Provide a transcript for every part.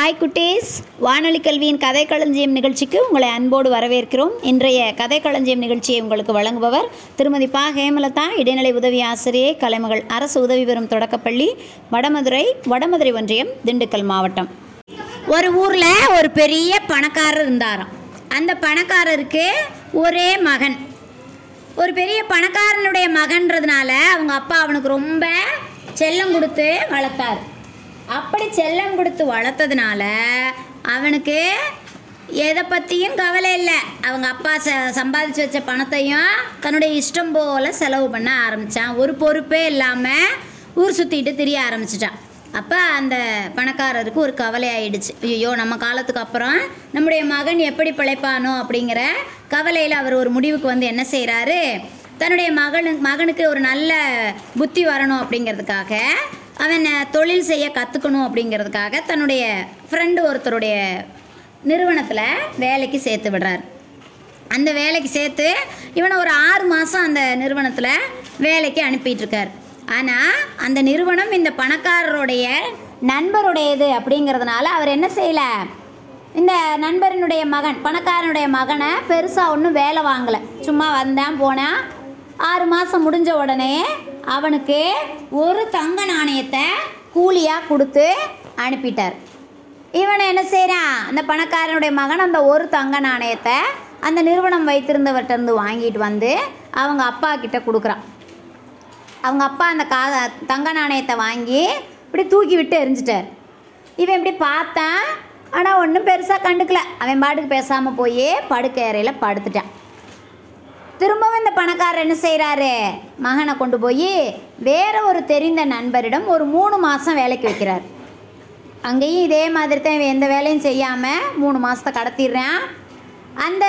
Hi குட்டீஸ். வானொலி கல்வியின் கதை களஞ்சியம் நிகழ்ச்சிக்கு உங்களை அன்போடு வரவேற்கிறோம். இன்றைய கதை களஞ்சியம் நிகழ்ச்சியை உங்களுக்கு வழங்குபவர் திருமதி பா. ஹேமலதா இடைநிலை உதவி ஆசிரியை கலைமகள் அரசு உதவி பெறும் தொடக்கப்பள்ளி வடமதுரை வடமதுரை ஒன்றியம் திண்டுக்கல் மாவட்டம். ஒரு ஊரில் ஒரு பெரிய பணக்காரர் இருந்தாராம். அந்த பணக்காரருக்கு ஒரே மகன். ஒரு பெரிய பணக்காரனுடைய மகன்றதுனால அவங்க அப்பா அவனுக்கு ரொம்ப செல்லம் கொடுத்து வளர்த்தார். அப்படி செல்லம் கொடுத்து வளர்த்ததுனால அவனுக்கு எதை பற்றியும் கவலை இல்லை. அவங்க அப்பா ச சம்பாதிச்சு வச்ச பணத்தையும் தன்னுடைய இஷ்டம் போல் செலவு பண்ண ஆரம்பித்தான் ஒரு பொறுப்பே இல்லாமல் ஊர் சுற்றிட்டு திரிய ஆரம்பிச்சிட்டான். அப்போ அந்த பணக்காரருக்கு ஒரு கவலை ஆயிடுச்சு. ஐயோ நம்ம காலத்துக்கு அப்புறம் நம்முடைய மகன் எப்படி பிழைப்பானோ அப்படிங்கிற கவலையில் அவர் ஒரு முடிவுக்கு வந்து என்ன செய்கிறாரு தன்னுடைய மகனு மகனுக்கு ஒரு நல்ல புத்தி வரணும் அப்படிங்கிறதுக்காக அவன் தொழில் செய்ய கற்றுக்கணும் அப்படிங்கிறதுக்காக தன்னுடைய ஃப்ரெண்டு ஒருத்தருடைய நிறுவனத்தில் வேலைக்கு சேர்த்து விடுறார். அந்த வேலைக்கு சேர்த்து இவனை ஒரு ஆறு மாதம் அந்த நிறுவனத்தில் வேலைக்கு அனுப்பிட்டுருக்கார். ஆனால் அந்த நிறுவனம் இந்த பணக்காரருடைய நண்பருடையது அப்படிங்கிறதுனால அவர் என்ன செய்யலை? இந்த நண்பரினுடைய மகன் பணக்காரனுடைய மகனை பெருசாக ஒன்றும் வேலை வாங்கலை. சும்மா வந்தேன் போனால் ஆறு மாதம் முடிஞ்ச உடனே அவனுக்கு ஒரு தங்க நாணயத்தை கூலியாக கொடுத்து அனுப்பிட்டார். இவனை என்ன செய்கிறான் அந்த பணக்காரனுடைய மகன் அந்த ஒரு தங்க நாணயத்தை அந்த நிறுவனம் வைத்திருந்தவர்கிட்டருந்து வாங்கிட்டு வந்து அவங்க அப்பா கிட்ட கொடுக்குறான். அவங்க அப்பா அந்த கா தங்க நாணயத்தை வாங்கி இப்படி தூக்கி விட்டு எரிஞ்சிட்டார். இவன் இப்படி பார்த்தான். ஆனால் ஒன்றும் பெருசாக கண்டுக்கல. அவன் பாட்டுக்கு பேசாமல் போய் படுக்கை அறையில் படுத்துட்டான். திரும்பவும் இந்த பணக்காரர் என்ன செய்கிறாரு மகனை கொண்டு போய் வேற ஒரு தெரிந்த நண்பரிடம் ஒரு மூணு மாதம் வேலைக்கு வைக்கிறார். அங்கேயும் இதே மாதிரி தான் எந்த வேலையும் செய்யாமல் மூணு மாதத்தை கடத்திடுறான். அந்த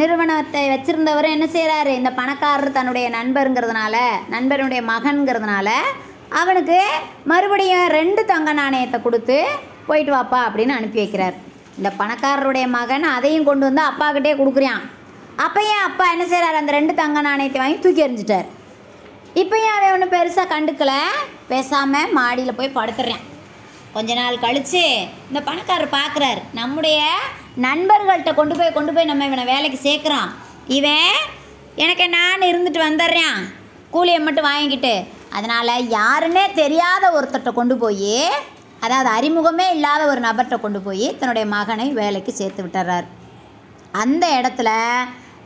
நிறுவனத்தை வச்சுருந்தவர் என்ன செய்கிறாரு இந்த பணக்காரர் தன்னுடைய நண்பருங்கிறதுனால நண்பருடைய மகன்கிறதுனால அவனுக்கு மறுபடியும் ரெண்டு தங்க நாணயத்தை கொடுத்து போயிட்டு வாப்பா அப்படின்னு அனுப்பி வைக்கிறார். இந்த பணக்காரருடைய மகன் அதையும் கொண்டு வந்து அப்பாக்கிட்டே கொடுக்குறான். அப்போ ஏன் அப்பா என்ன செய்கிறார் அந்த ரெண்டு தங்க நாணயத்தை வாங்கி தூக்கி எறிஞ்சிட்டார். ஏன் அவன் ஒன்றும் பெருசாக கண்டுக்கல? பேசாமல் மாடியில் போய் படுத்துறேன். கொஞ்ச நாள் கழித்து இந்த பணக்காரர் பார்க்குறாரு நம்முடைய நண்பர்கள்ட்ட கொண்டு போய் கொண்டு போய் நம்ம இவனை வேலைக்கு சேர்க்குறான் இவன் எனக்கு நான் இருந்துட்டு வந்துடுறேன். கூலியை மட்டும் வாங்கிக்கிட்டு. அதனால் யாருன்னே தெரியாத ஒருத்தர்கிட்ட கொண்டு போய் அதாவது அறிமுகமே இல்லாத ஒரு நபர்கிட்ட கொண்டு போய் தன்னுடைய மகனை வேலைக்கு சேர்த்து விட்டுறார். அந்த இடத்துல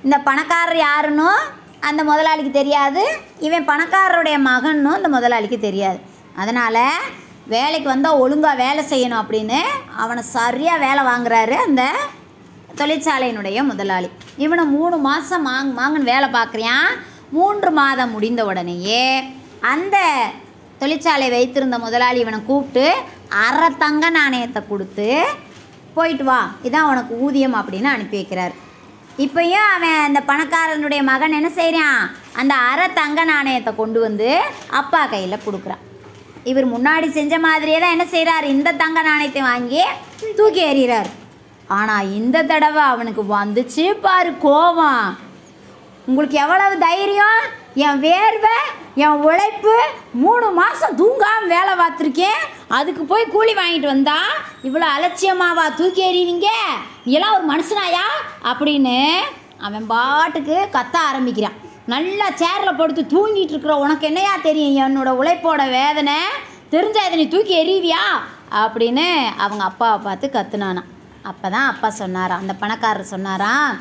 இந்த பணக்காரர் யாருன்னு அந்த முதலாளிக்கு தெரியாது. இவன் பணக்காரருடைய மகன்னும் இந்த முதலாளிக்கு தெரியாது. அதனால் வேலைக்கு வந்தால் ஒழுங்காக வேலை செய்யணும் அப்படின்னு அவனை சரியாக வேலை வாங்குறாரு அந்த தொழிற்சாலையினுடைய முதலாளி. இவனை மூணு மாதம் மாங் மாங்கன்னு வேலை பார்க்குறியான் மூன்று மாதம் முடிந்த உடனேயே அந்த தொழிற்சாலை வைத்திருந்த முதலாளி இவனை கூப்பிட்டு அரை தங்க நாணயத்தை கொடுத்து போயிட்டு வா. இதான் உனக்கு ஊதியம் அப்படின்னு அனுப்பி வைக்கிறார். இப்பயும் அவன் அந்த பணக்காரனுடைய மகன் என்ன செய்கிறான் அந்த அரை தங்க நாணயத்தை கொண்டு வந்து அப்பா கையில் கொடுக்குறான். இவர் முன்னாடி செஞ்ச மாதிரியே தான் என்ன செய்கிறார் இந்த தங்க நாணயத்தை வாங்கி தூக்கி எறிகிறார். ஆனால் இந்த தடவை அவனுக்கு வந்துச்சு பாரு கோவம். உங்களுக்கு எவ்வளவு தைரியம்? என் வேர்வை என் உழைப்பு மூணு மாதம் தூங்காமல் வேலை பார்த்துருக்கேன். அதுக்கு போய் கூலி வாங்கிட்டு வந்தால் இவ்வளோ அலட்சியமாவா தூக்கி எறிவீங்க? நீலாம் ஒரு மனுஷனாயா? அப்படின்னு அவன் பாட்டுக்கு கத்த ஆரம்பிக்கிறான். நல்லா சேரில் படுத்து தூங்கிட்டு இருக்கிற உனக்கு என்னையா தெரியும்? என்னோட உழைப்போட வேதனை. தெரிஞ்சா இதை நீ தூக்கி எறிவியா? அப்படின்னு அவங்க அப்பாவை பார்த்து கத்துனானான் அப்போ தான் அப்பா சொன்னாராம். அந்த பணக்காரர் சொன்னாராம்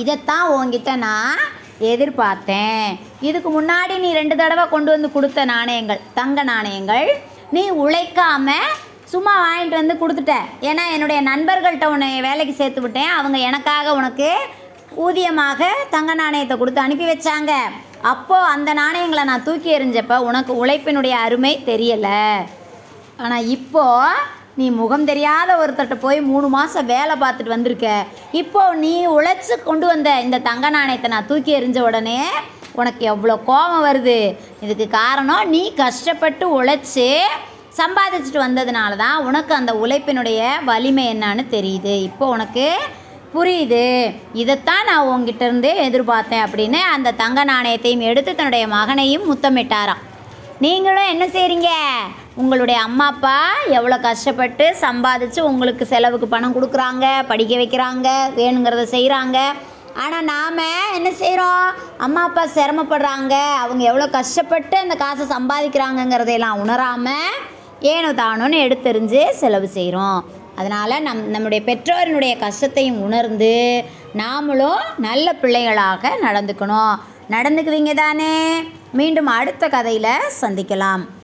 இதைத்தான் உங்ககிட்ட நான் எதிர்பார்த்தேன். இதுக்கு முன்னாடி நீ ரெண்டு தடவை கொண்டு வந்து கொடுத்த நாணயங்கள் தங்க நாணயங்கள் நீ உழைக்காமல் சும்மா வாங்கிட்டு வந்து கொடுத்துட்டேன். ஏன்னா என்னுடைய நண்பர்கள்ட்ட உன்னை வேலைக்கு சேர்த்து விட்டேன். அவங்க எனக்காக உனக்கு ஊதியமாக தங்க நாணயத்தை கொடுத்து அனுப்பி வச்சாங்க. அப்போது அந்த நாணயங்களை நான் தூக்கி எறிஞ்சப்ப உனக்கு உழைப்பினுடைய அருமை தெரியலை. ஆனால் இப்போது நீ முகம் தெரியாத ஒருத்தர்கிட்ட போய் மூணு மாதம் வேலை பார்த்துட்டு வந்திருக்க. இப்போது நீ உழைச்சி கொண்டு வந்த இந்த தங்க நாணயத்தை நான் தூக்கி எறிஞ்ச உடனே உனக்கு எவ்வளோ கோபம் வருது. இதுக்கு காரணம் நீ கஷ்டப்பட்டு உழைச்சி சம்பாதிச்சுட்டு வந்ததுனால தான் உனக்கு அந்த உழைப்பினுடைய வலிமை என்னன்னு தெரியுது. இப்போ உனக்கு புரியுது. இதைத்தான் நான் உங்ககிட்ட இருந்து எதிர்பார்த்தேன் அப்படின்னு அந்த தங்க நாணயத்தையும் எடுத்து தன்னுடைய மகனையும் முத்தமிட்டாராம். நீங்களும் என்ன செய்கிறீங்க உங்களுடைய அம்மா அப்பா எவ்வளோ கஷ்டப்பட்டு சம்பாதிச்சு உங்களுக்கு செலவுக்கு பணம் கொடுக்குறாங்க படிக்க வைக்கிறாங்க வேணுங்கிறத செய்கிறாங்க ஆனால் நாம் என்ன செய்கிறோம் அம்மா அப்பா சிரமப்படுறாங்க. அவங்க எவ்வளோ கஷ்டப்பட்டு அந்த காசை சம்பாதிக்கிறாங்கங்கிறதையெல்லாம் உணராமல் ஏனோ தானோன்னு எடுத்தெறிஞ்சு செலவு செய்கிறோம் அதனால் நம் நம்முடைய பெற்றோரினுடைய கஷ்டத்தையும் உணர்ந்து நாமளும் நல்ல பிள்ளைகளாக நடந்துக்கணும். நடந்துக்குவீங்க தானே மீண்டும் அடுத்த கதையில் சந்திக்கலாம்.